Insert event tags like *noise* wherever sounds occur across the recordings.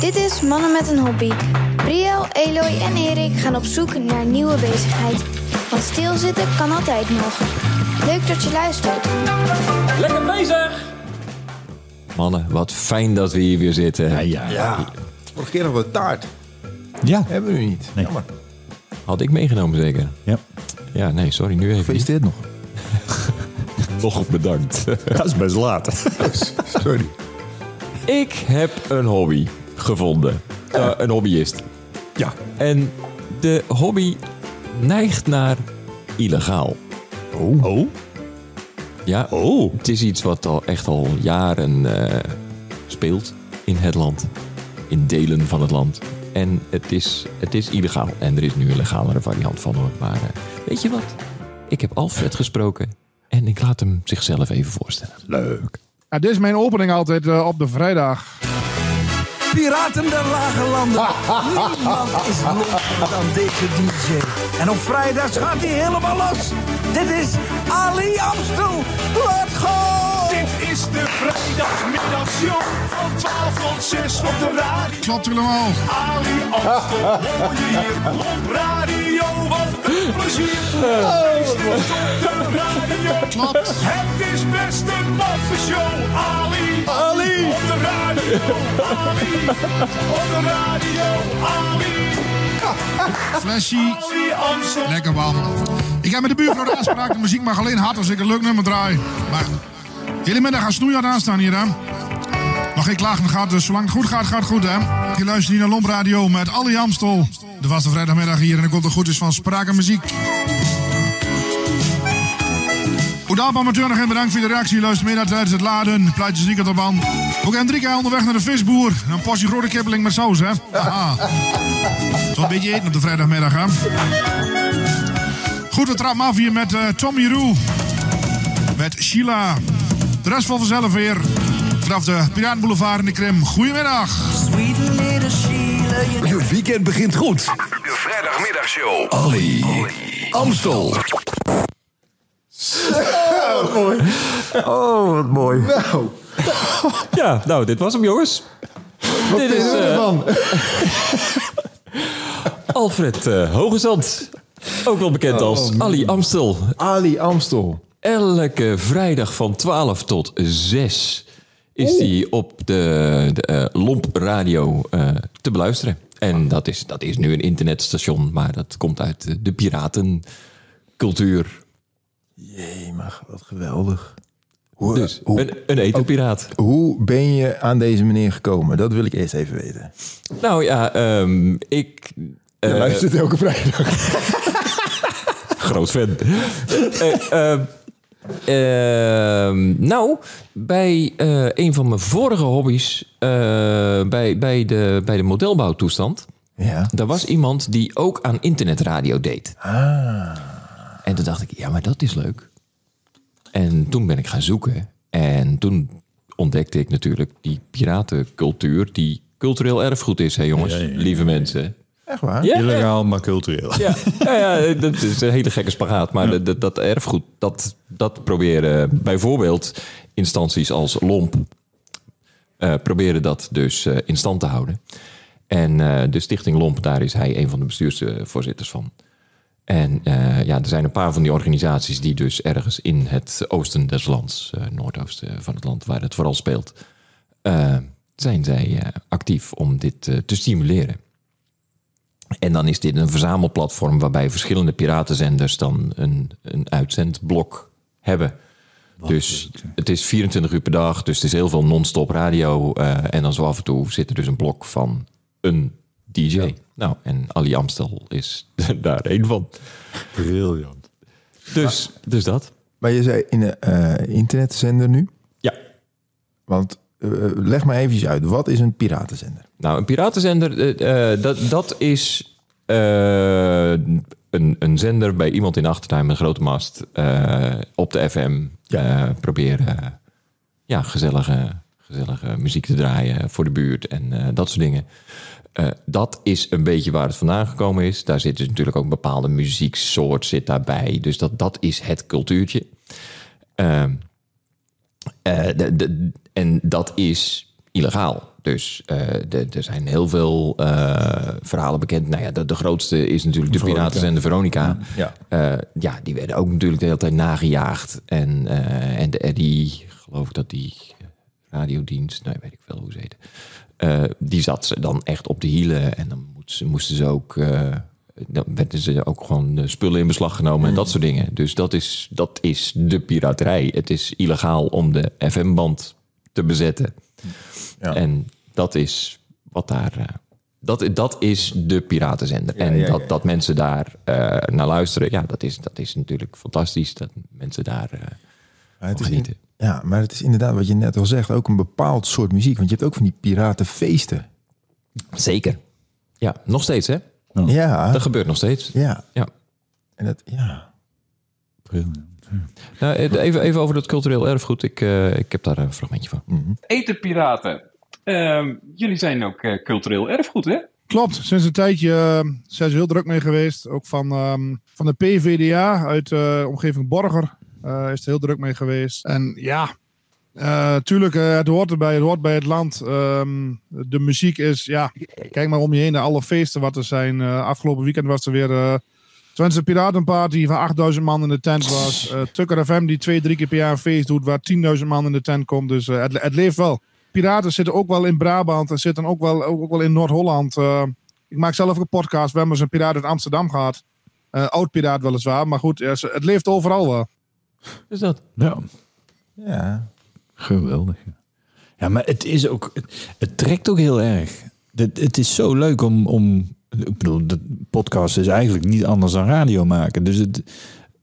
Dit is Mannen met een Hobby. Briel, Eloy en Erik gaan op zoek naar een nieuwe bezigheid. Want stilzitten kan altijd nog. Leuk dat je luistert. Lekker bezig! Mannen, wat fijn dat we hier weer zitten. Ja. Vorige keer nog wat taart. Ja. Hebben we nu niet. Nee. Jammer. Had ik meegenomen zeker? Ja. Ja, nee, sorry, nu even niet. Gefeliciteerd nog. *laughs* Nog bedankt. Dat is best laat. *laughs* Sorry. ik heb een hobby gevonden. Eh, een hobbyist. Ja. En de hobby neigt naar illegaal. Oh. Oh. Ja, Oh. het is iets wat al echt al jaren eh, speelt in het land. In delen van het land. En het is, het is illegaal. En er is nu een legalere variant van hoor. Maar eh, weet je wat? Ik heb Alfred gesproken. En ik laat hem zichzelf even voorstellen. Leuk. Ja, dit is mijn opening altijd op de vrijdag. Piraten der Lage Landen. *laughs* Niemand is lomper dan deze DJ. En op vrijdag gaat hij helemaal los. Dit is Ali Amstel. Laat gaan! Dit is de vrijdagmiddagshow van 12 tot 6 op de radio. Klopt helemaal. Ali Amstel hoor je hier op radio. Wat een *laughs* plezier. Is op de radio. Klopt. Het is best een maffe show. Ali. Ali. Op de radio. Ali. Op de radio. Ali. Amstel. Lekker man. Ik heb met de buurvrouw de afspraak. De muziek mag alleen hard als ik een leuk nummer draai. Maar hele middag gaan snoeihard aanstaan hier hè. Nog geen klagen gaat, dus zolang het goed gaat, gaat het goed hè. Je luistert hier naar Lomp Radio met Ali Amstel. De vaste vrijdagmiddag hier en ik komt er goed is van Spraak en Muziek. Oedap amateur nog een bedankt voor de reactie. Je luistert mee naar tijdens het laden. Plaatjes niet op band. Ook keer onderweg naar de visboer. En een portie grote kippeling met saus, hè? Aha. Zo'n beetje eten op de vrijdagmiddag, hè? Goed, we trappen af hier met eh, Tommy Roe. Met Sheila. De rest van vanzelf weer. Vanaf de Piratenboulevard in de Krim. Goedemiddag. Sweet little Sheila, you Je weekend begint goed. De vrijdagmiddagshow. Ali. Amstel. Oh, wat mooi. Nou, Ja, nou, dit was hem jongens. wat Dit is, eh, ervan? *laughs* Alfred eh Hogezand. Ook wel bekend als Ali Amstel. Ali Amstel. Elke vrijdag van 12 tot 6 is die op de, de eh, Lomp Radio eh, te beluisteren. En dat is, dat is nu een internetstation, maar dat komt uit de, de piratencultuur. Jee, maar wat geweldig. Hoe, Dus hoe, een, een etenpiraat. hoe ben je aan deze meneer gekomen? Dat wil ik eerst even weten. Nou ja, ehm, ik... Je eh, luistert elke vrijdag. *laughs* Groot fan. Eh, ehm, nou, bij eh, een van mijn vorige hobby's, eh, bij, bij, de, bij de modelbouwtoestand, Ja. daar was iemand die ook aan internetradio deed. Ah. En toen dacht ik, ja, maar dat is leuk. En toen ben ik gaan zoeken. En toen ontdekte ik natuurlijk die piratencultuur, die cultureel erfgoed is, hè jongens, Ja, ja, ja. lieve mensen. Echt waar? Ja. Illegaal, maar cultureel. Ja, *laughs* ja, ja, dat is een hele gekke spagaat. Maar dat- dat, dat erfgoed, dat, dat proberen bijvoorbeeld instanties als LOMP... eh, proberen dat dus eh, in stand te houden. En eh, de stichting LOMP, daar is hij een van de bestuursvoorzitters van. En eh, ja, er zijn een paar van die organisaties die dus ergens in het oosten des lands... eh, noordoosten van het land, waar het vooral speelt... zijn zij eh, actief om dit te stimuleren. En dan is dit een verzamelplatform waarbij verschillende piratenzenders dan een, een uitzendblok hebben. dus het is 24 uur per dag, dus het is heel veel non-stop radio. eh, en dan zo af en toe zit er dus een blok van een DJ. Nou, en Ali Amstel is *laughs* daar één van. Briljant. Dus, dus dat. Maar je zei in een eh, internetzender nu. Ja. Want eh, leg maar eventjes uit. Wat is een piratenzender? Nou, een piratenzender, dat, dat is een, een zender bij iemand in Achtertuin met een grote mast eh, op de FM. eh, proberen ja, gezellige, gezellige muziek te draaien voor de buurt en eh, dat soort dingen. Eh, dat is een beetje waar het vandaan gekomen is. Daar zit dus natuurlijk ook een bepaalde muzieksoort zit daarbij. Dus dat, dat is het cultuurtje. Ehm, eh, de, de- en dat is illegaal. Dus eh, de- er zijn heel veel eh, verhalen bekend. Nou ja, de, de grootste is natuurlijk de Veronica. Piratenzender Veronica. Ja. Eh, ja, die werden ook natuurlijk de hele tijd nagejaagd. En, en de Eddie, geloof ik dat die radiodienst, nee, weet ik veel hoe ze heet. die zat ze dan echt op de hielen. En dan moesten ze, moesten ze ook... dan werden ze ook gewoon de spullen in beslag genomen en dat soort dingen. Dus dat is, dat is de piraterij. Het is illegaal om de FM-band te bezetten. Ja. En dat is wat daar. eh, dat, dat is de piratenzender. en ja, dat, ja. dat mensen daar eh, naar luisteren, ja, dat is, dat is natuurlijk fantastisch. Dat mensen daar eh, Maar het is genieten. Ja, maar het is inderdaad wat je net al zegt, ook een bepaald soort muziek. Want je hebt ook van die piratenfeesten. Zeker. Ja, nog steeds, hè? Ja, Dat gebeurt nog steeds. ja. Ja. En dat, ja. Nou, even, even over dat cultureel erfgoed. Ik, eh, ik heb daar een fragmentje van. Etenpiraten. Ehm, jullie zijn ook eh, cultureel erfgoed, hè? Klopt, sinds een tijdje eh, zijn ze heel druk mee geweest. Ook van, ehm, van de PVDA uit de omgeving Borger eh, is er heel druk mee geweest. En ja, eh, tuurlijk, eh, het hoort erbij, het hoort bij het land. Ehm, de muziek is, ja, kijk maar om je heen naar alle feesten wat er zijn. Eh, afgelopen weekend was er weer eh Twentse Piratenparty waar 8000 man in de tent was. Eh Tukker FM die twee, drie keer per jaar een feest doet waar 10.000 man in de tent komt. Dus eh, het, het leeft wel. Piraten zitten ook wel in Brabant en zitten ook wel, ook, ook wel in Noord-Holland. Eh, ik maak zelf ook een podcast. We hebben eens een piraat uit Amsterdam gehad. Eh, oud piraat weliswaar, maar goed, het leeft overal wel. Is dat? Ja, Ja. geweldig. Ja, maar het is ook, het, het trekt ook heel erg. Het, het is zo leuk om, om, ik bedoel, de podcast is eigenlijk niet anders dan radio maken. Dus het,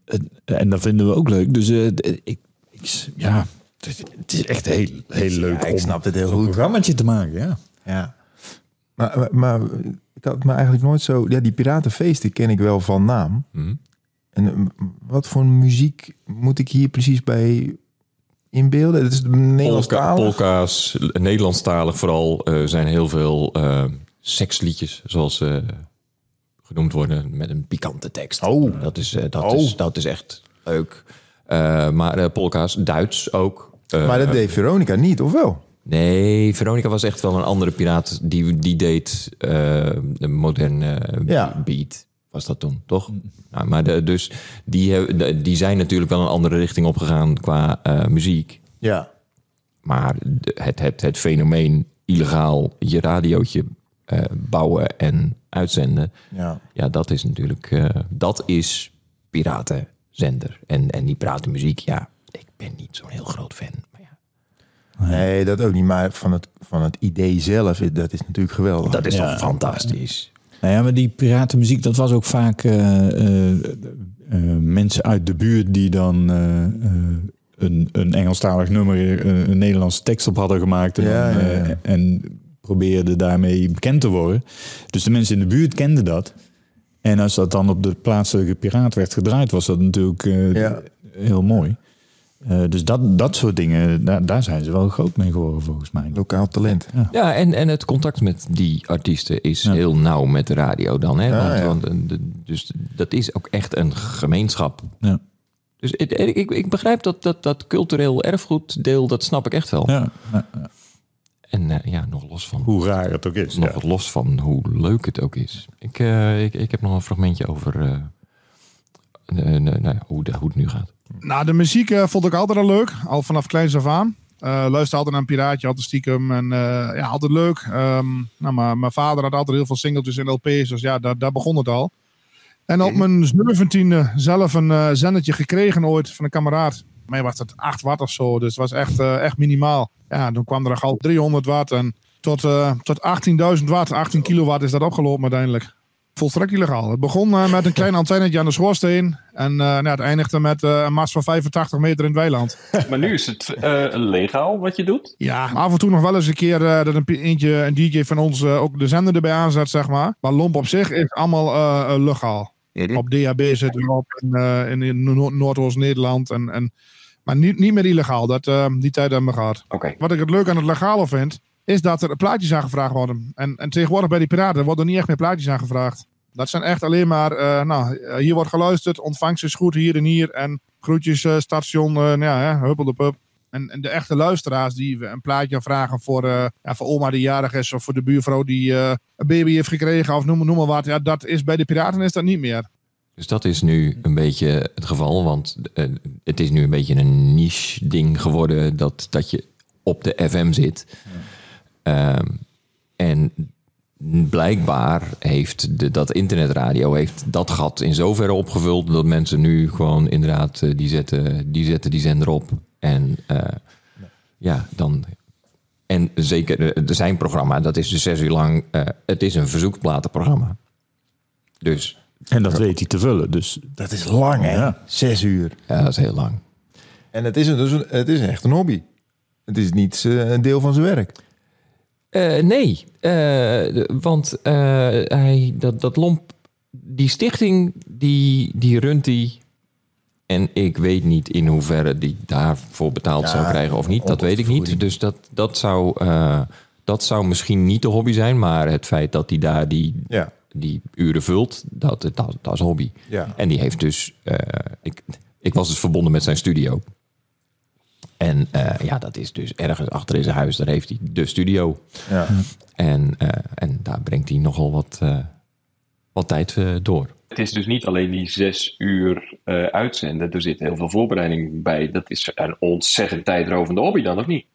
het en dat vinden we ook leuk. Dus eh, ik, ik, ja, het, het is echt heel, heel leuk ik snap het heel goed. programmaatje te maken. Ja. Ja. Maar, maar, maar ik had me eigenlijk nooit zo... Ja, die piratenfeesten ken ik wel van naam. Mhm. En eh, wat voor muziek moet ik hier precies bij inbeelden? Het is Polka, Nederlandstalig? polka's, Nederlandstalig vooral, eh, zijn heel veel eh, seksliedjes, zoals ze genoemd worden, met een pikante tekst. Oh. Dat is, eh, dat Oh. is, dat is echt leuk. Eh, maar eh, polka's, Duits ook. Eh, Maar dat deed Veronica niet, of wel? Nee, Veronica was echt wel een andere piraat. Die, die deed de moderne Ja. beat. Was dat toen, toch? Nou, maar de, dus die, die zijn natuurlijk wel een andere richting opgegaan qua muziek. Ja. Maar het, het, het fenomeen illegaal je radiootje bouwen en uitzenden... Ja. ja, dat is natuurlijk... eh, dat is piratenzender. En, en die piratenmuziek, ja... Ik ben niet zo'n heel groot fan. Maar ja, Nee, dat ook niet. Maar van het, van het idee zelf, dat is natuurlijk geweldig. dat is Ja. toch fantastisch. Nou ja, maar die piratenmuziek, dat was ook vaak eh, eh, eh, mensen uit de buurt die dan eh, eh, een, een Engelstalig nummer, een Nederlandse tekst op hadden gemaakt. En, Ja, dan, ja, eh, ja. en probeerden daarmee bekend te worden. Dus de mensen in de buurt kenden dat. En als dat dan op de plaatselijke piraat werd gedraaid, was dat natuurlijk eh, Ja. heel mooi. Eh, dus dat, dat soort dingen, daar, daar zijn ze wel groot mee geworden volgens mij. Lokaal talent. Ja, en, en het contact met die artiesten is Ja. heel nauw met de radio dan. Hè? Ja, want, ja. want, eh, de- dus dat is ook echt een gemeenschap. Ja. Dus ik, ik, ik begrijp dat, dat, dat cultureel erfgoeddeel, dat snap ik echt wel. Ja, ja, ja. En eh, ja, nog los van Hoe raar het ook is. nog ja. wat los van hoe leuk het ook is. Ik, eh, ik, ik heb nog een fragmentje over nou ja, hoe, de, hoe het nu gaat. Nou, de muziek vond ik altijd al leuk, al vanaf kleins af aan. Eh luister altijd naar een piraatje, altijd stiekem. En eh, ja, altijd leuk. Ehm, nou, maar mijn vader had altijd heel veel singeltjes en LP's, dus ja, daar, daar begon het al. En op mijn 17e zelf een zendertje gekregen ooit van een kameraad. Mij was het 8 watt of zo, dus het was echt, eh, echt minimaal. Ja, toen kwam er al 300 watt en tot, eh, tot 18.000 watt, 18 kilowatt is dat opgelopen uiteindelijk. Volstrekt illegaal. Het begon eh, met een klein *laughs* antennetje aan de schoorsteen. En eh, nou, het eindigde met eh, een mast van 85 meter in het weiland. Maar nu is het eh, legaal wat je doet. Ja, af en toe nog wel eens een keer eh, dat een, eentje, een DJ van ons ook de zender erbij aanzet, zeg maar. Maar Lomp op zich is allemaal legaal. Op DHB zitten we op in, eh, in, Noordoost-Nederland. En, en, maar niet, niet meer illegaal. Dat, eh, die tijd hebben we gehad. Wat ik het leuk aan het legale vind, is dat er plaatjes aangevraagd worden. En, en tegenwoordig bij die piraten worden er niet echt meer plaatjes aangevraagd. Dat zijn echt alleen maar, eh, nou, hier wordt geluisterd, ontvangst is goed hier en hier. En groetjes, station, nou ja, hè, huppel de pup. En, en de echte luisteraars die een plaatje vragen voor, eh, ja, voor oma die jarig is. Of voor de buurvrouw die eh, een baby heeft gekregen. Of noem, noem maar wat. Ja, dat is, bij de piraten is dat niet meer. Dus dat is nu een beetje het geval, want eh, het is nu een beetje een niche ding geworden dat, dat je op de FM zit. Ehm, en blijkbaar heeft de, dat internetradio heeft dat gat in zoverre opgevuld dat mensen nu gewoon inderdaad die zetten die, zetten die zender op en eh, ja dan en zeker eh, zijn programma dat is dus zes uur lang eh, het is een verzoekplatenprogramma dus En dat weet hij te vullen. Dus Dat is lang, hè? Ja. Zes uur. ja dat is heel lang En het is, een, dus een, het is echt een hobby. Het is niet eh, een deel van zijn werk. Eh, nee, eh, want eh, hij, dat, dat lomp, die stichting, die, die runt hij. En ik weet niet in hoeverre die daarvoor betaald Ja, zou krijgen of niet. Dat weet ik niet. Dus dat, dat, zou, eh, dat zou misschien niet de hobby zijn. Maar het feit dat hij daar die, Ja. die uren vult, dat, dat, dat is hobby. Ja. En die heeft dus... eh, ik, ik was dus verbonden met zijn studio. En eh, ja, dat is dus ergens achter in zijn huis. Daar heeft hij de studio. Ja. En, en daar brengt hij nogal wat, wat tijd door. Het is dus niet alleen die zes uur eh, uitzenden. Er zit heel veel voorbereiding bij. Dat is een ontzettend tijdrovende hobby dan, of niet?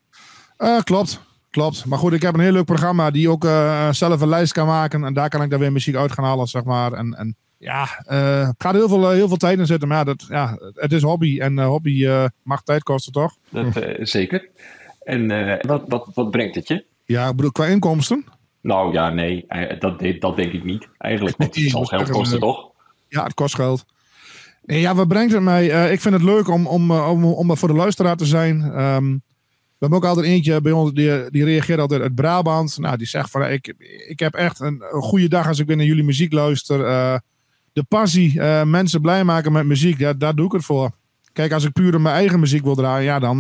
Eh, klopt, klopt. Maar goed, ik heb een heel leuk programma die ook eh, zelf een lijst kan maken. En daar kan ik dan weer muziek uit gaan halen, zeg maar. En, en ja, eh ik ga er heel veel, heel veel tijd in zitten. Maar ja, dat, ja, het is hobby. En hobby mag tijd kosten, toch? Dat, zeker. En wat, wat, wat brengt het je? Ja, ik bedoel, qua inkomsten. Nou ja, nee, eh, dat, dat denk ik niet eigenlijk. Want het *laughs* zal geld kosten, toch? Ja, het kost geld. Ja, wat brengt het mij? Eh, ik vind het leuk om, om, eh, om, om voor de luisteraar te zijn. Ehm, we hebben ook altijd eentje bij ons, die, die reageert altijd uit Brabant. Nou, die zegt van, ik, ik heb echt een, een goede dag als ik weer naar jullie muziek luister. De passie, mensen blij maken met muziek, ja, daar doe ik het voor. Kijk, als ik puur mijn eigen muziek wil draaien, ja, dan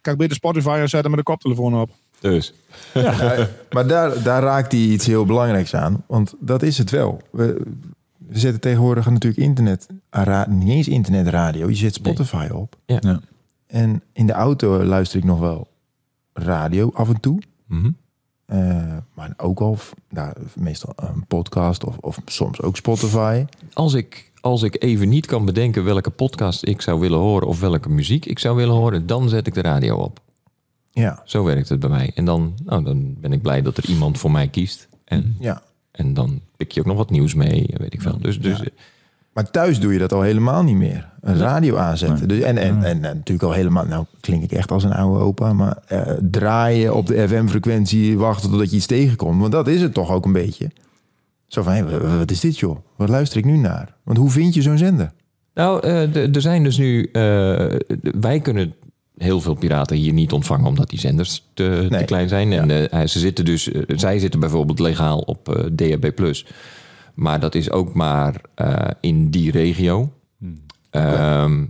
kan ik beter Spotify zetten met de koptelefoon op. Dus Ja, maar daar, daar raakt hij iets heel belangrijks aan. Want dat is het wel. We, we zetten tegenwoordig natuurlijk internet, ra- niet eens internetradio. Je zet Spotify op. Ja. Ja. En in de auto luister ik nog wel radio af en toe. mhm. Eh, maar ook al nou, meestal een podcast of, of soms ook Spotify. als, ik, als ik even niet kan bedenken welke podcast ik zou willen horen of welke muziek ik zou willen horen, dan zet ik de radio op. Ja, Zo werkt het bij mij. En dan, nou, dan ben ik blij dat er iemand voor mij kiest. En, ja. en dan pik je ook nog wat nieuws mee, weet ik veel. Dus, dus Maar thuis doe je dat al helemaal niet meer. Een radio aanzetten. Dus, en, en, en, natuurlijk al helemaal, nou klink ik echt als een oude opa, maar eh, draaien op de FM-frequentie, wachten totdat je iets tegenkomt. Want dat is het toch ook een beetje. Zo van, hé, wat is dit joh? Wat luister ik nu naar? Want hoe vind je zo'n zender? Nou, eh, er zijn dus nu. eh, wij kunnen heel veel piraten hier niet ontvangen omdat die zenders te, te klein zijn. En eh, ze zitten dus, eh, zij zitten bijvoorbeeld legaal op eh DHB. Maar dat is ook maar in die regio. Ehm,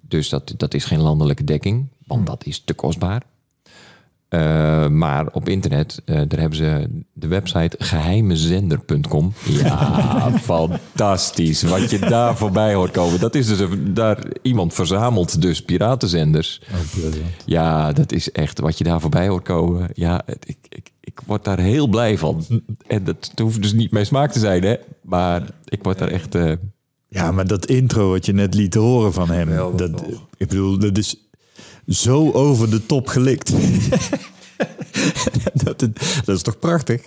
dus dat, dat is geen landelijke dekking, want dat is te kostbaar. Eh, maar op internet, eh, daar hebben ze de website geheimezender.com. Ja, *laughs* fantastisch. Wat je daar voorbij hoort komen. Dat is dus een, daar, iemand verzamelt dus piratenzenders. Ja, dat is echt wat je daar voorbij hoort komen. Ja, ik, ik, ik word daar heel blij van. En dat hoeft dus niet mijn smaak te zijn, hè? Maar ik word daar echt. eh, Ja, maar dat intro wat je net liet horen van hem, dat, ik bedoel, dat is zo over de top gelikt. *laughs* dat, is toch prachtig?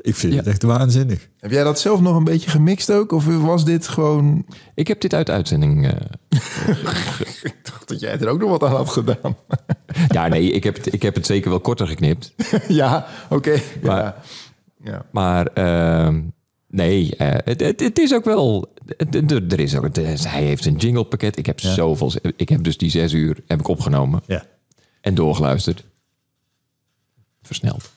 Ik vind het echt waanzinnig. Heb jij dat zelf nog een beetje gemixt ook? Of was dit gewoon... ik heb dit uit uitzending. eh, *laughs* Ik dacht dat jij er ook nog wat aan had gedaan. ja, nee, ik heb, het, ik heb het zeker wel korter geknipt. *laughs* ja, oké. Maar- Ja. ja. Maar ehm, nee, eh, het, het, het is ook wel. het- Er is ook, hij heeft een jinglepakket. Ik heb zoveel. Ik heb dus die zes uur heb ik opgenomen Ja. en doorgeluisterd. Versneld.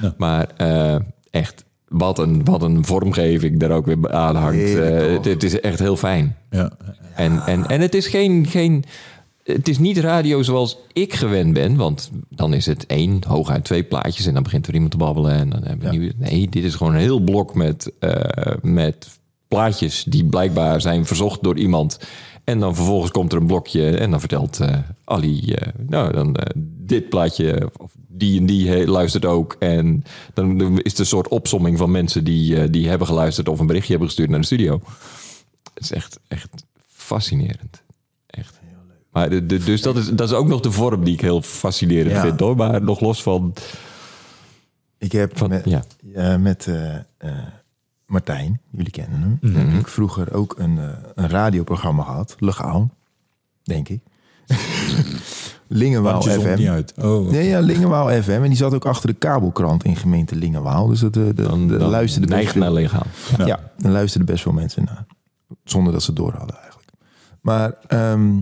Ja. Maar eh, echt, wat een, wat een vormgeving daar ook weer aan hangt. Toch? het, is echt heel fijn. Ja. En, en, en het is geen, geen. Het is niet radio zoals ik gewend ben. Want dan is het één, hooguit twee plaatjes. En dan begint er iemand te babbelen. En dan hebben we nieuwe. Nee, dit is gewoon een heel blok met, eh, met plaatjes die blijkbaar zijn verzocht door iemand. En dan vervolgens komt er een blokje en dan vertelt eh, Ali, eh, nou dan dit plaatje, of die en die luistert ook. En dan is het een soort opsomming van mensen die, die hebben geluisterd of een berichtje hebben gestuurd naar de studio. Het is echt, echt fascinerend. Echt. Maar de, de- dus dat is, dat is ook nog de vorm die ik heel fascinerend Ja. vind hoor. Maar nog los van. Ik heb Van- met, ja. eh, met eh, Martijn, jullie kennen hem, Mhm. heb ik vroeger ook een, eh, een radioprogramma gehad, legaal, denk ik. *laughs* Lingenwaal FM. niet uit. Oh, Nee, ja, Lingenwaal FM. En die zat ook achter de kabelkrant in gemeente Lingenwaal. Dus dat, de, de, Dan, de dan luisterde best naar legaal. Ja. dan luisterden best veel mensen naar. Zonder dat ze het door hadden eigenlijk. Maar ehm,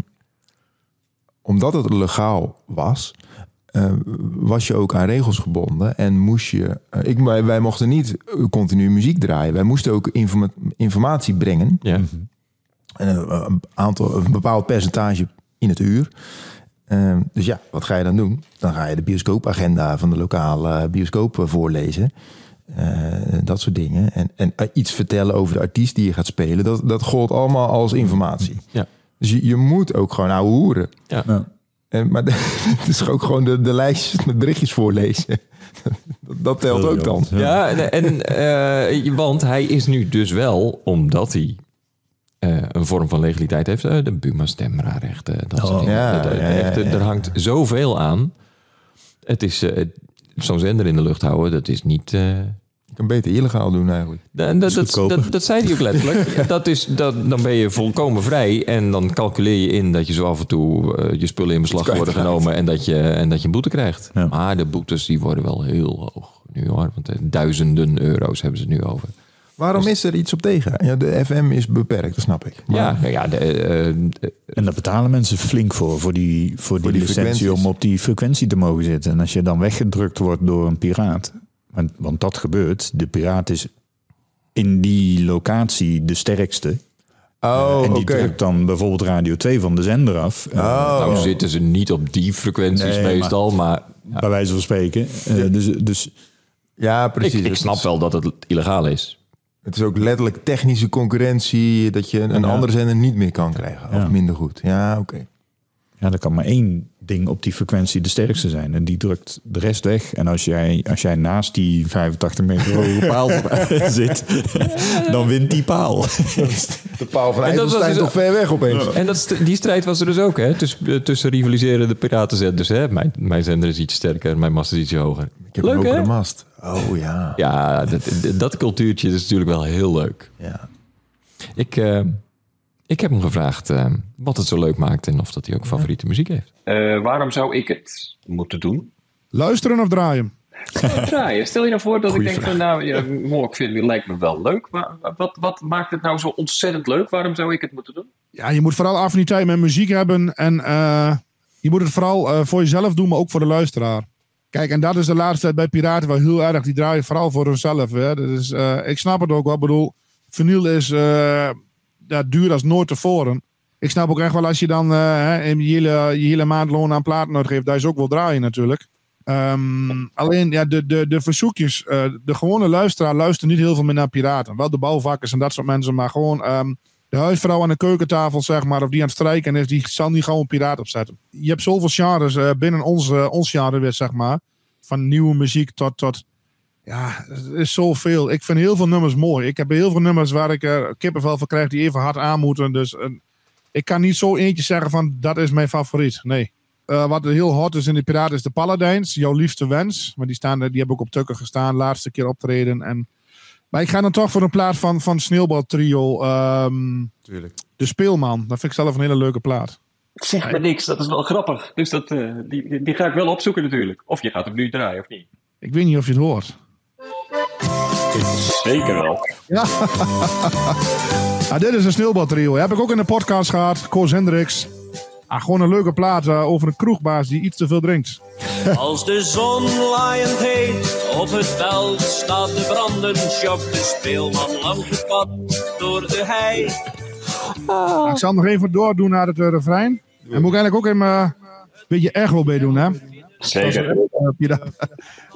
omdat het legaal was, eh, was je ook aan regels gebonden. En moest je... eh, ik, wij, mochten niet eh, continu muziek draaien. Wij moesten ook informa- informatie brengen. Ja. En een, aantal, een bepaald percentage in het uur. Ehm, dus ja, wat ga je dan doen? Dan ga je de bioscoopagenda van de lokale bioscoop voorlezen. Dat soort dingen. En, en iets vertellen over de artiest die je gaat spelen. Dat, dat gold allemaal als informatie. Ja. Dus je, je moet ook gewoon ouwe hoeren. Ja. Ja. En, maar *laughs* het is ook gewoon de, de lijstjes met berichtjes voorlezen. *laughs* dat, dat telt ook dan. Ja, en, en, eh, want hij is nu dus wel, omdat hij eh, een vorm van legaliteit heeft, eh, de Buma stemraarrechten, dat soort Oh, dingen. ja, Dat- ja, ja, echt, ja. Er hangt zoveel aan. Het is zo'n zender in de lucht houden, dat is niet. Kan beter illegaal doen eigenlijk. dat, dat, dat, dat, dat zei hij ook letterlijk. *laughs* dat is, dat, dan ben je volkomen vrij en dan calculeer je in dat je zo af en toe eh, je spullen in beslag worden genomen en dat je, en dat je een boete krijgt. Ja. Maar de boetes die worden wel heel hoog nu hoor, want eh, duizenden euro's hebben ze het nu over. Waarom is er iets op tegen? Ja, de FM is beperkt, dat snap ik. Maar- Ja, nou ja de, eh, En daar betalen mensen flink voor, voor die, voor die, die licentie om op die frequentie te mogen zitten. En als je dan weggedrukt wordt door een piraat, want, want dat gebeurt, de piraat is in die locatie de sterkste. Oh, en die oké. drukt dan bijvoorbeeld Radio 2 van de zender af. Eh, Oh. nou zitten ze niet op die frequenties Nee, meestal, maar, Bij wijze van spreken. Eh, dus, dus Ja, ik, precies. ik snap wel dat het illegaal is. Het is ook letterlijk technische concurrentie dat je een Ja. andere zender niet meer kan krijgen. Ja. Of minder goed. Ja, oké. Ja, er kan maar één ding op die frequentie de sterkste zijn. En die drukt de rest weg. En als jij, als jij naast die 85 meter hoge *laughs* paal zit, dan wint die paal. De paal van En dat was IJsselstein dus- toch ver weg opeens. En dat, die strijd was er dus ook, hè? Tussen, tussen rivaliserende piratenzenders. Hè? Mijn, mijn zender is iets sterker, mijn mast is iets hoger. Ik heb leuk, een hè? hogere mast. Oh ja. Ja, dat, dat- dat cultuurtje is natuurlijk wel heel leuk. ja. Ik, eh, ik heb hem gevraagd eh, wat het zo leuk maakt en of dat hij ook favoriete muziek heeft. Eh, waarom zou ik het moeten doen? Luisteren of draaien? Draaien. Stel je nou voor dat ik denk van, nou, ja, mooi, ik vind het lijkt me wel leuk. Maar wat, wat maakt het nou zo ontzettend leuk? Waarom zou ik het moeten doen? Ja, je moet vooral affiniteit met muziek hebben. En eh, je moet het vooral eh, voor jezelf doen, maar ook voor de luisteraar. Kijk, en dat is de laatste tijd bij Piraten wel heel erg. Die draaien vooral voor hunzelf. Hè. Dat is, eh, ik snap het ook wel. Ik bedoel, vinyl is eh, ja, duur als nooit tevoren. Ik snap ook echt wel als je dan eh, je, hele, je hele maandloon aan platen uitgeeft. Daar is ook wel draaien natuurlijk. Ehm, alleen ja, de, de, de verzoekjes. eh, de gewone luisteraar luistert niet heel veel meer naar Piraten. Wel de bouwvakkers en dat soort mensen. Maar gewoon ehm, de huisvrouw aan de keukentafel, zeg maar, of die aan het strijken is, die zal niet gewoon een piraat opzetten. Je hebt zoveel genres eh, binnen ons, ons genre zeg maar. Van nieuwe muziek tot, tot, ja, het is zoveel. Ik vind heel veel nummers mooi. Ik heb heel veel nummers waar ik eh, kippenvel voor krijg die even hard aan moeten. Dus eh, ik kan niet zo eentje zeggen van, dat is mijn favoriet. Nee. Eh, wat heel hot is in de Piraten is de Paladijns. Jouw liefste wens. Maar die, staan, er- die hebben ook op tukken gestaan. Laatste keer optreden. En, maar ik ga dan toch voor een plaat van, van Sneeuwbal Trio. ehm, de Speelman. Dat vind ik zelf een hele leuke plaat. Zeg me niks, dat is wel grappig. Dus dat, eh, die, die, die ga ik wel opzoeken natuurlijk. Of je gaat hem nu draaien of niet. Ik weet niet of je het hoort. Zeker wel. Ja. *laughs* Ah, dit is een Sneeuwbal Trio. Heb ik ook in de podcast gehad. Koos Hendricks. Ah, gewoon een leuke plaat eh, over een kroegbaas die iets te veel drinkt. *laughs* Als de zon laaiend heet op het veld staat te branden, sjokt de speelman langs het pad door de hei. Nou, ik zal nog even doordoen naar het eh, refrein. En moet ik eigenlijk ook even een beetje echo bij doen, hè? Zeker.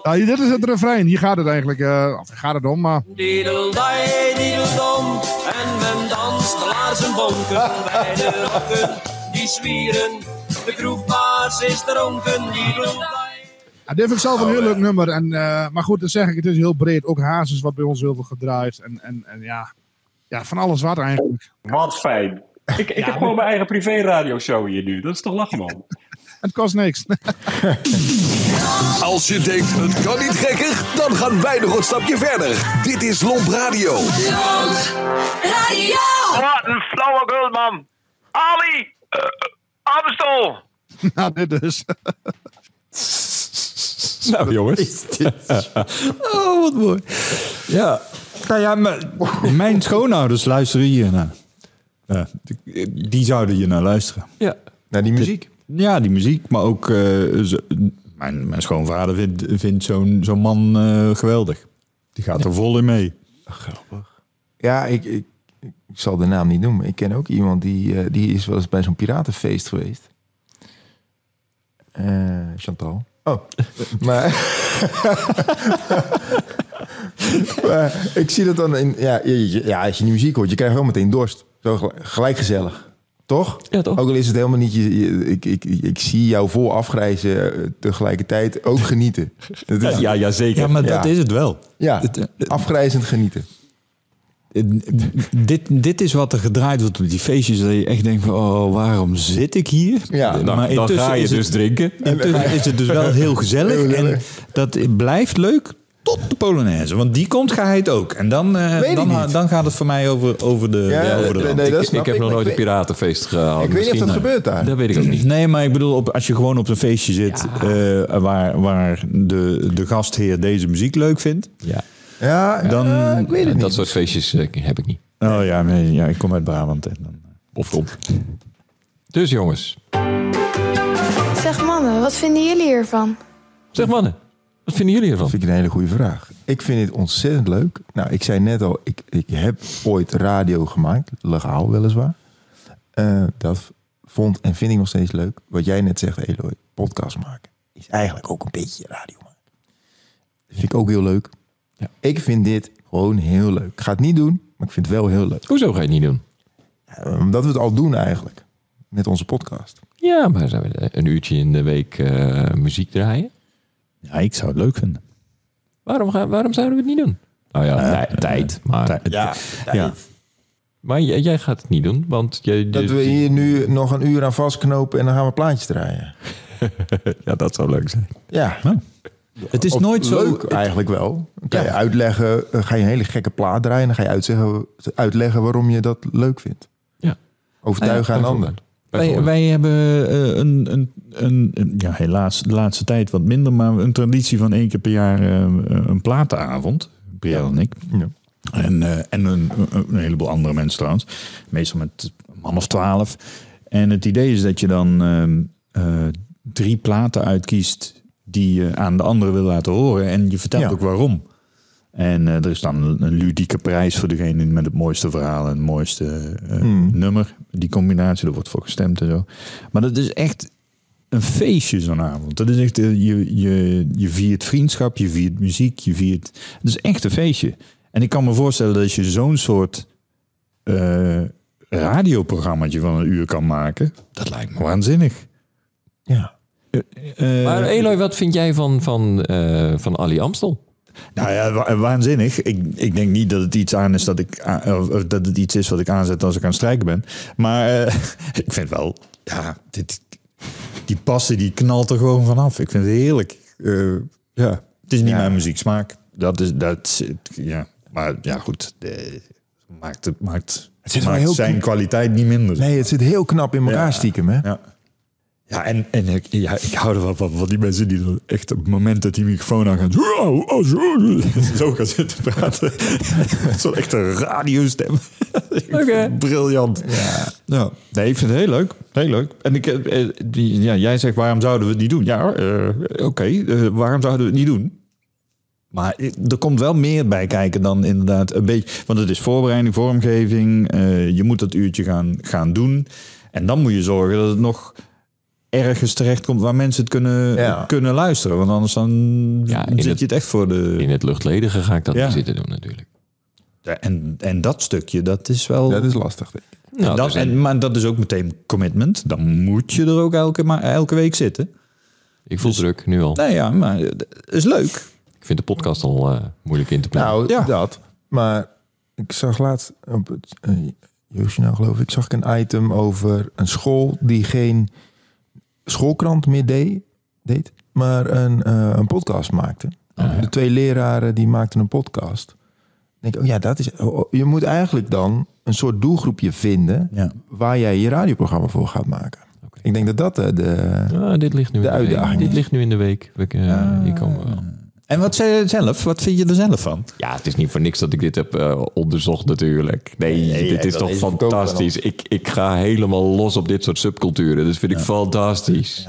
Ja, hier- *laughs* dit is het refrein. Hier gaat het eigenlijk. eh, of gaat het om, maar... Diedeldai, diedeldom. En men danst de laarzen bonken bij de rokken. Die zwieren, de kroegbaas is dronken. Diedeldai. Ja, dit vind ik zelf een heel leuk nummer. En, eh, maar goed, dat zeg ik, het is heel breed. Ook Hazes wat bij ons heel veel gedraaid. En, en, en ja, ja, van alles wat eigenlijk. Wat fijn. Ik, ik heb gewoon mijn eigen privé radioshow hier nu. Dat is toch lachen, man. Het kost niks. *laughs* Als je denkt, het kan niet gekker, dan gaan wij nog een stapje verder. Dit is Lomp Radio. Radio! Wat een flauwekul, man. Ali! Uh, Amstel! *laughs* nou, dit dus. *laughs* Nou jongens. Oh, wat mooi. Ja, nou ja, mijn schoonouders luisteren hier naar. Ja, die, die zouden hier naar luisteren. Ja. Naar die muziek. Ja, die muziek, maar ook... eh, zo- mijn, mijn schoonvader vindt, vindt zo'n zo'n man eh, geweldig. Die gaat er vol in mee. Ja, ik, ik, ik zal de naam niet noemen. Ik ken ook iemand die, eh, die is wel eens bij zo'n piratenfeest geweest. Eh, Chantal. Oh, *laughs* maar, *laughs* maar ik zie dat dan in... Ja, ja, als je die muziek hoort, je krijgt wel meteen dorst. Zo gel- gelijk gezellig. Toch? Ja, toch? Ook al is het helemaal niet... Je, je- ik, ik, ik zie jou vol afgrijzen eh, tegelijkertijd ook genieten. *laughs* Het is- Ja, ja, zeker. Ja, maar dat Ja. is het wel. ja, Het, eh, afgrijzend genieten. dit, dit is wat er gedraaid wordt op die feestjes. Dat je echt denkt van, oh, waarom zit ik hier? Ja, Dan, dan intussen ga je dus het- drinken. Intussen is het dus wel *laughs* heel gezellig. En dat blijft leuk tot de Polonaise. Want die komt geheid ook. En dan, eh, dan, dan gaat het voor mij over, over de, Ja, ja, over de nee, nee, ik, heb ik, nog nooit een piratenfeest gehad. Ik weet niet of dat Misschien, gebeurt daar. Dat weet ik ook niet. Nee, maar ik bedoel, op, als je gewoon op een feestje zit eh, waar, waar de, de gastheer deze muziek leuk vindt. Ja. Ja, Dan- eh, ik weet het niet. Dat soort feestjes eh, heb ik niet. Oh ja, nee, ja ik kom uit Brabant. En dan, Of komt. Dus jongens. Zeg mannen, wat vinden jullie hiervan? Zeg mannen. Wat vinden jullie ervan? Dat vind ik een hele goede vraag. Ik vind het ontzettend leuk. Nou, ik zei net al, ik, ik heb ooit radio gemaakt. Legaal weliswaar. Eh, dat vond en vind ik nog steeds leuk. Wat jij net zegt, Eloy, podcast maken. Is eigenlijk ook een beetje radio maken. Dat vind ik ook heel leuk. Ja. Ik vind dit gewoon heel leuk. Ik ga het niet doen, maar ik vind het wel heel leuk. Hoezo ga je het niet doen? Ja, Omdat we het al doen eigenlijk. Met onze podcast. Ja, maar zijn we een uurtje in de week eh, muziek draaien? Ja, ik zou het leuk vinden. Waarom, gaan, waarom zouden we het niet doen? Nou ja, tij- tijd. Maar, Tijd. Ja, Ja. maar jij, jij gaat het niet doen, want jij, Dat we hier nu nog een uur aan vastknopen en dan gaan we plaatjes draaien. *laughs* Ja, dat zou leuk zijn. Ja, Het is nooit zo... leuk eigenlijk wel. Dan kan je uitleggen, eh, ga je een hele gekke plaat draaien... en dan ga je uitzeggen, uitleggen waarom je dat leuk vindt. Ja. Overtuigen aan anderen. Wij, wij hebben eh, een, een, een, een- ja, helaas de laatste tijd wat minder, maar een traditie van één keer per jaar eh, een platenavond. Brielle en ik. Ja. En, eh, en een, heleboel andere mensen trouwens. Meestal met een man of twaalf. En het idee is dat je dan ehm, eh, drie platen uitkiest die je aan de anderen wil laten horen. En je vertelt Ja. ook waarom. En eh, er is dan een, ludieke prijs voor degene met het mooiste verhaal en het mooiste eh, Hmm. nummer. Die combinatie, er wordt voor gestemd en zo. Maar dat is echt een feestje zo'n avond. Dat is echt, eh, je, je, je viert vriendschap, je viert muziek, je viert... Het is echt een feestje. En ik kan me voorstellen dat je zo'n soort eh radioprogrammaatje van een uur kan maken. Dat lijkt me waanzinnig. Ja. Eh, Maar Eloy, wat vind jij van, van, eh, van Ali Amstel? Nou ja, wa- waanzinnig. Ik, ik denk niet dat het iets aan is dat ik of, dat het iets is wat ik aanzet als ik aan het strijken ben. Maar eh, *laughs* ik vind wel, ja, dit, die passen die knalt er gewoon vanaf. Ik vind het heerlijk. Eh, ja, het is niet Ja. mijn muzieksmaak. Dat is dat. Ja, maar ja, goed. De, maakt het maakt, Het zit maakt heel zijn kwaliteit niet minder. Nee, het zit heel knap in elkaar Ja. stiekem, hè? Ja. Ja, en, en ik, ja, ik hou er wel van, van die mensen die dan echt op het moment dat die microfoon aan gaan... Zo, zo, zo gaan zitten praten. *laughs* Zo'n echte radiostem. *laughs* Oké. Briljant. Ja. ja. Nee, ik vind het heel leuk. Heel leuk. En ik, eh, eh, die, ja, jij zegt, waarom zouden we het niet doen? Ja, eh, oké. waarom zouden we het niet doen? Maar er komt wel meer bij kijken dan inderdaad een beetje. Want het is voorbereiding, vormgeving. eh, je moet dat uurtje gaan, gaan doen. En dan moet je zorgen dat het nog ergens terechtkomt waar mensen het kunnen, Ja. kunnen luisteren. Want anders dan Ja, zit het- je het echt voor de... In het luchtledige ga ik dat Ja. niet zitten doen natuurlijk. Ja, En, en dat stukje, dat is wel... Dat is lastig, denk ik. Nou, dat, zijn- en, maar dat is ook meteen commitment. Dan moet je er ook elke, ma- elke week zitten. ik voel druk nu al. Nee, ja, maar het is leuk. Ik vind de podcast al eh, moeilijk in te plannen. Nou, Ja. dat. Maar ik zag laatst op het uh, Jeugdjournaal, geloof ik, zag ik een item over een school die geen schoolkrant meer deed, deed maar een, eh, een podcast maakte. De twee leraren die maakten een podcast. Ik denk, oh ja, dat is. oh, Je moet eigenlijk dan een soort doelgroepje vinden Ja. waar jij je radioprogramma voor gaat maken. Ik denk dat dat eh, de. Ah, dit ligt nu de in de week. uitdaging Dit is. ligt nu in de week. We, eh, hier komen we wel. En wat zei je zelf? Wat vind je er zelf van? Ja, het is niet voor niks dat ik dit heb eh, onderzocht natuurlijk. Nee, Nee, dit is toch is fantastisch. Ik, ik ga helemaal los op dit soort subculturen. Dat vind ik fantastisch.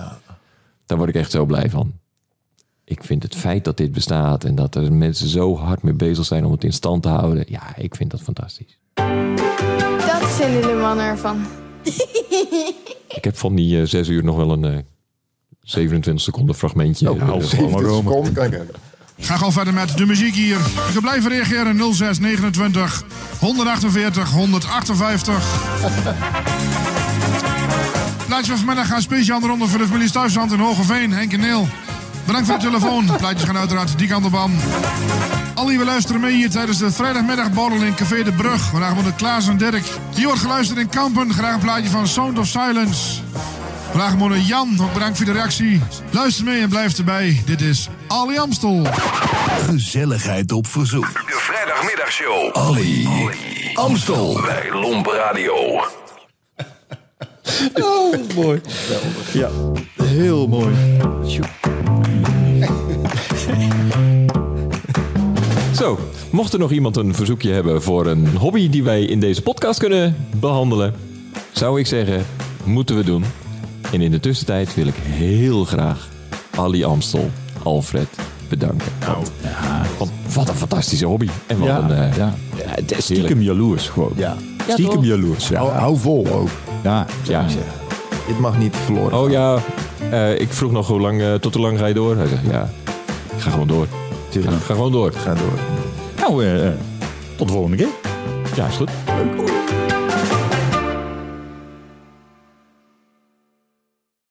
Daar word ik echt zo blij van. Ik vind het feit dat dit bestaat en dat er mensen zo hard mee bezig zijn om het in stand te houden. Ja, ik vind dat fantastisch. Dat vinden de mannen ervan. *laughs* Ik heb van die eh, zes uur nog wel een eh 27 seconden fragmentje. Oh, eh, nou, *laughs* 70 seconden kan ik hebben. Ga gewoon verder met de muziek hier. Je kunt blijven reageren 06 29 148 158. Plaatjes van vanmiddag gaan speciaal aan de ronde voor de familie Stuifzand in Hogeveen, Henk en Neel. Bedankt voor de telefoon. *laughs* Plaatjes gaan uiteraard die kant op aan. Al die we luisteren mee hier tijdens de vrijdagmiddagborrel in Café de Brug. Vandaag worden Klaas en Dirk. Hier wordt geluisterd in Kampen. Graag een plaatje van Sound of Silence. Vraag moeder Jan, ook bedankt voor de reactie. Luister mee en blijf erbij. Dit is Ali Amstel. Gezelligheid op verzoek. De vrijdagmiddagshow. Ali. Amstel. Bij Lomp Radio. *laughs* Oh, mooi. Ja, heel mooi. *laughs* Zo, mocht er nog iemand een verzoekje hebben voor een hobby die wij in deze podcast kunnen behandelen, zou ik zeggen, moeten we doen. En in de tussentijd wil ik heel graag Ali Amstel, Alfred, bedanken. Want, want wat een fantastische hobby. En wat Ja, een... eh, ja. Ja, stiekem jaloers gewoon. Ja. Stiekem toch? jaloers, ja. Hou, hou vol ook. Ja, ja. Dit mag niet verloren. Oh ja, eh, ik vroeg nog hoe lang, eh, tot hoe lang ga je door? Hij zegt, ja, ik ga gewoon door. Ga gewoon door. Ga door. Nou, eh, tot de volgende keer. Ja, is goed. Leuk.